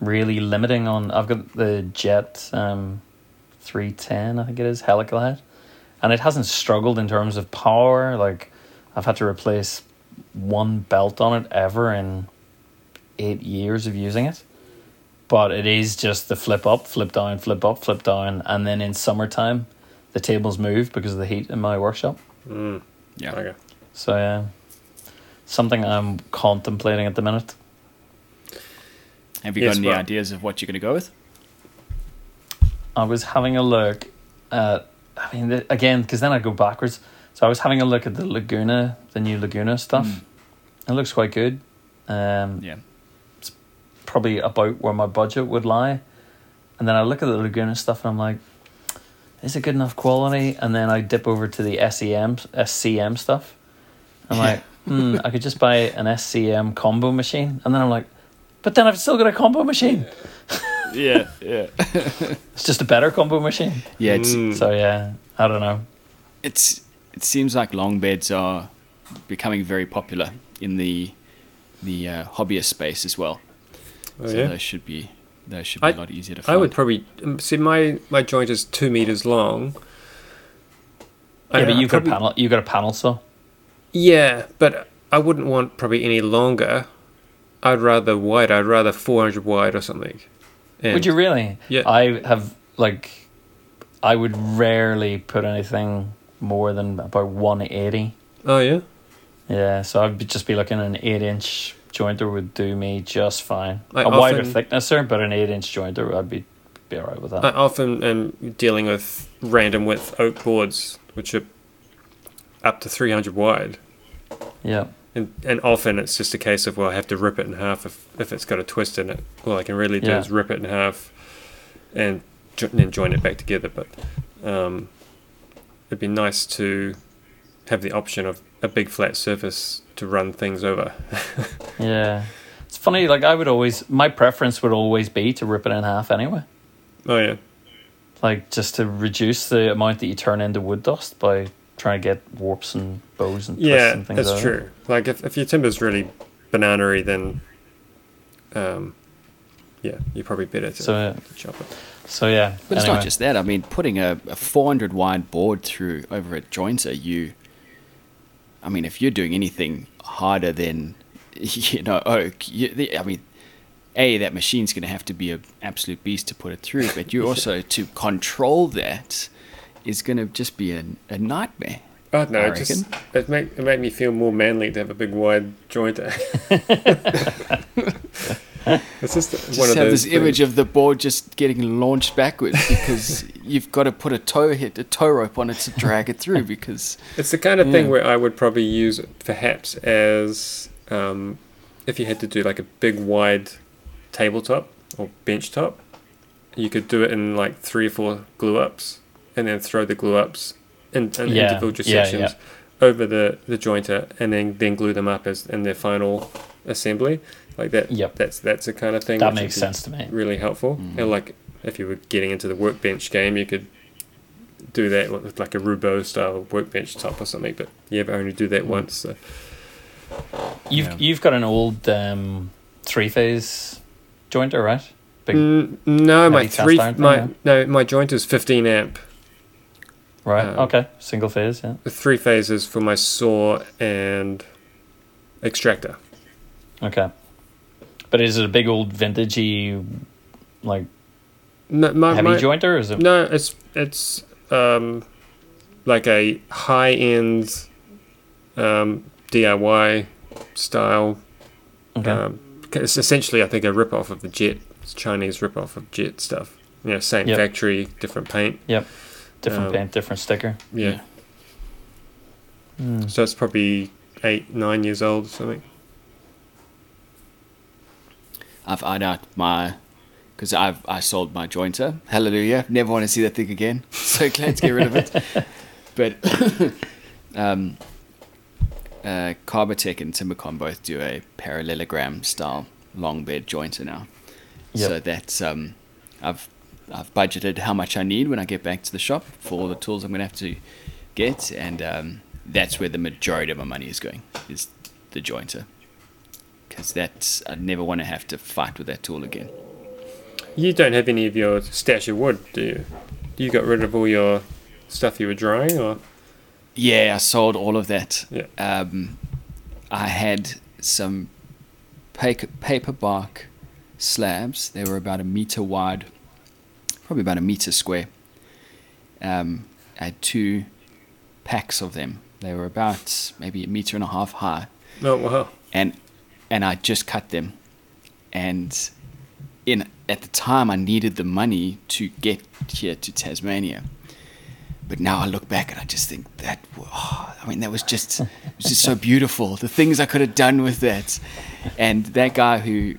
really limiting on. I've got the Jet um, three ten, I think it is helical head, and it hasn't struggled in terms of power. Like I've had to replace one belt on it ever in eight years of using it. But it is just the flip up, flip down, flip up, flip down, and then in summertime, the tables move because of the heat in my workshop. Mm, Yeah. okay. So yeah, something I'm contemplating at the minute. Have you Yes, got any well- ideas of what you're going to go with? I was having a look at, I mean, the, again, because then I go backwards. So I was having a look at the Laguna, the new Laguna stuff. Mm. It looks quite good. Um, Yeah. probably about where my budget would lie. And then I look at the Laguna stuff and I'm like, is it good enough quality? And then I dip over to the SEM, SCM stuff. I'm like, hmm, I could just buy an SCM combo machine. And then I'm like, but then I've still got a combo machine. [LAUGHS] Yeah, yeah. [LAUGHS] It's just a better combo machine. Yeah, it's Mm. So yeah, I don't know. it's it seems like long beds are becoming very popular in the the uh, hobbyist space as well. Oh, so yeah. those should be those should be I- a lot easier to find. I would probably um, see my my joint is two meters long. Yeah, but I you've probably- got a panel. You've got a panel saw. Yeah, but I wouldn't want probably any longer. I'd rather wide. I'd rather 400 wide or something. And Would you really? Yeah. I have like, I would rarely put anything more than about one eighty. Oh yeah. Yeah, so I'd be- just be looking at an eight inch jointer would do me just fine. I a wider often- thicknesser, but an eight inch jointer, I'd be be alright with that. I often am dealing with random width oak boards, which are up to 300 wide. yeah, And, and often it's just a case of, well, I have to rip it in half if, if it's got a twist in it. All I can really do Yeah. is rip it in half and jo- then join it back together. But um, it'd be nice to have the option of a big flat surface to run things over. [LAUGHS] Yeah. It's funny, like I would always my preference would always be to rip it in half anyway. oh yeah, Like just to reduce the amount that you turn into wood dust by trying to get warps and bows and yeah, and things that's true. Like if if your timber's really bananery, then um, yeah, you're probably better to So yeah. chop it. So yeah. But it's not just that. I mean, putting a, a 400 wide board through over at Jointer, you. I mean, if you're doing anything harder than, [LAUGHS] you know, oak, you, the, I mean, a that machine's going to have to be an absolute beast to put it through, but you [LAUGHS] also to control that is going to just be a, a nightmare. Oh no, it just it make it made me feel more manly to have a big wide jointer. [LAUGHS] [LAUGHS] it's just, Just one of have this image of the board just getting launched backwards because [LAUGHS] you've got to put a toe hit a tow rope on it to drag it through because [LAUGHS] It's the kind of thing where I would probably use perhaps as um, if you had to do like a big wide tabletop or bench top, you could do it in like three or four glue ups and then throw the glue ups in, in Yeah, individual yeah, sections over the, the jointer and then, then glue them up as in their final assembly. Like that. Yep. That's that's the kind of thing That makes sense to me. Really helpful. Mm. And like if you were getting into the workbench game, you could do that with like a Roubo style workbench top or something. But you ever only do that Mm. once. So. You've Yeah. you've got an old um, three phase jointer, right? Big Mm, no, my three iron thing, my yeah? no my joint is fifteen amp. right. um, okay. Single phase, yeah. Three phases for my saw and extractor. Okay. But is it a big old vintagey like No, my, heavy my, jointer or is it No, it's it's um, like a high end um, DIY style. okay. Um, it's essentially, I think, a rip off of the Jet it's Chinese rip off of Jet stuff. You know, same Yep. factory, different paint. Yep. Different um, paint, different sticker. Yeah. Hmm. So it's probably eight, nine years old or something. I've eyed out my because I've I sold my jointer. Hallelujah! Never want to see that thing again. [LAUGHS] So glad to get rid of it. But [COUGHS] um, uh, Carbatec and Timbecon both do a parallelogram style long bed jointer now. Yep. So that's um, I've I've budgeted how much I need when I get back to the shop for all the tools I'm going to have to get, and um, that's where the majority of my money is going is the jointer because that's I never want to have to fight with that tool again. You don't have any of your stash of wood, do you? You got rid of all your stuff you were drying, or Yeah, I sold all of that. Yeah. Um, I had some paper, paper bark slabs. They were about a meter wide, probably about a meter square. Um, I had two packs of them. They were about maybe a meter and a half high, oh wow, and and I just cut them. And in at the time, I needed the money to get here to Tasmania. But now I look back and I just think that, oh, I mean, that was just, it was just so beautiful. The things I could have done with that, and that guy who,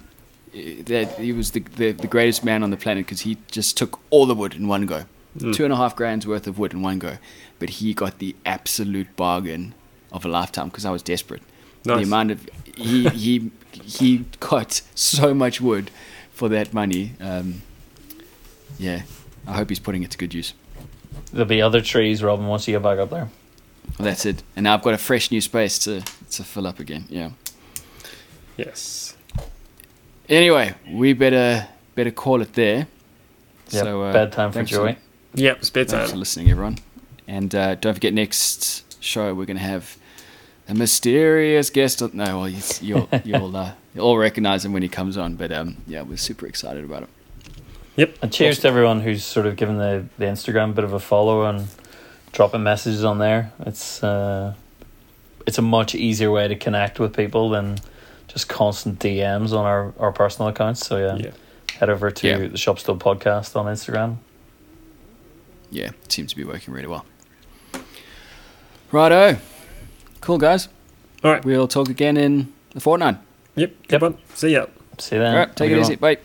eh, that he was the the, the greatest man on the planet because he just took all the wood in one go, two and a half grand's worth of wood in one go, but he got the absolute bargain of a lifetime because I was desperate. The amount of he he he got so much wood for that money. Um, yeah, I hope he's putting it to good use. There'll be other trees, Robin, once you get back up there. Well, that's it. And now I've got a fresh new space to, to fill up again. Yeah. yes. Anyway, we better better call it there. Yep. So uh, Bedtime for thanks Joey. Yep, it's Thanks for listening, everyone. And uh, don't forget, next show we're going to have a mysterious guest. On, no, well, he's, you'll [LAUGHS] you'll uh, you'll all recognize him when he comes on. But um, yeah, we're super excited about it. Yep. And cheers to everyone who's sort of given the, the Instagram a bit of a follow and dropping messages on there. It's uh, it's a much easier way to connect with people than just constant DMs on our, our personal accounts. So yeah, Yeah. head over to Yeah. the Shop Stool podcast on Instagram. Yeah, it seems to be working really well. Righto, cool guys. All right. We'll talk again in a fortnight. Yep. Yep. Good one. See ya. See you then. All right, take Have it easy. one. Bye.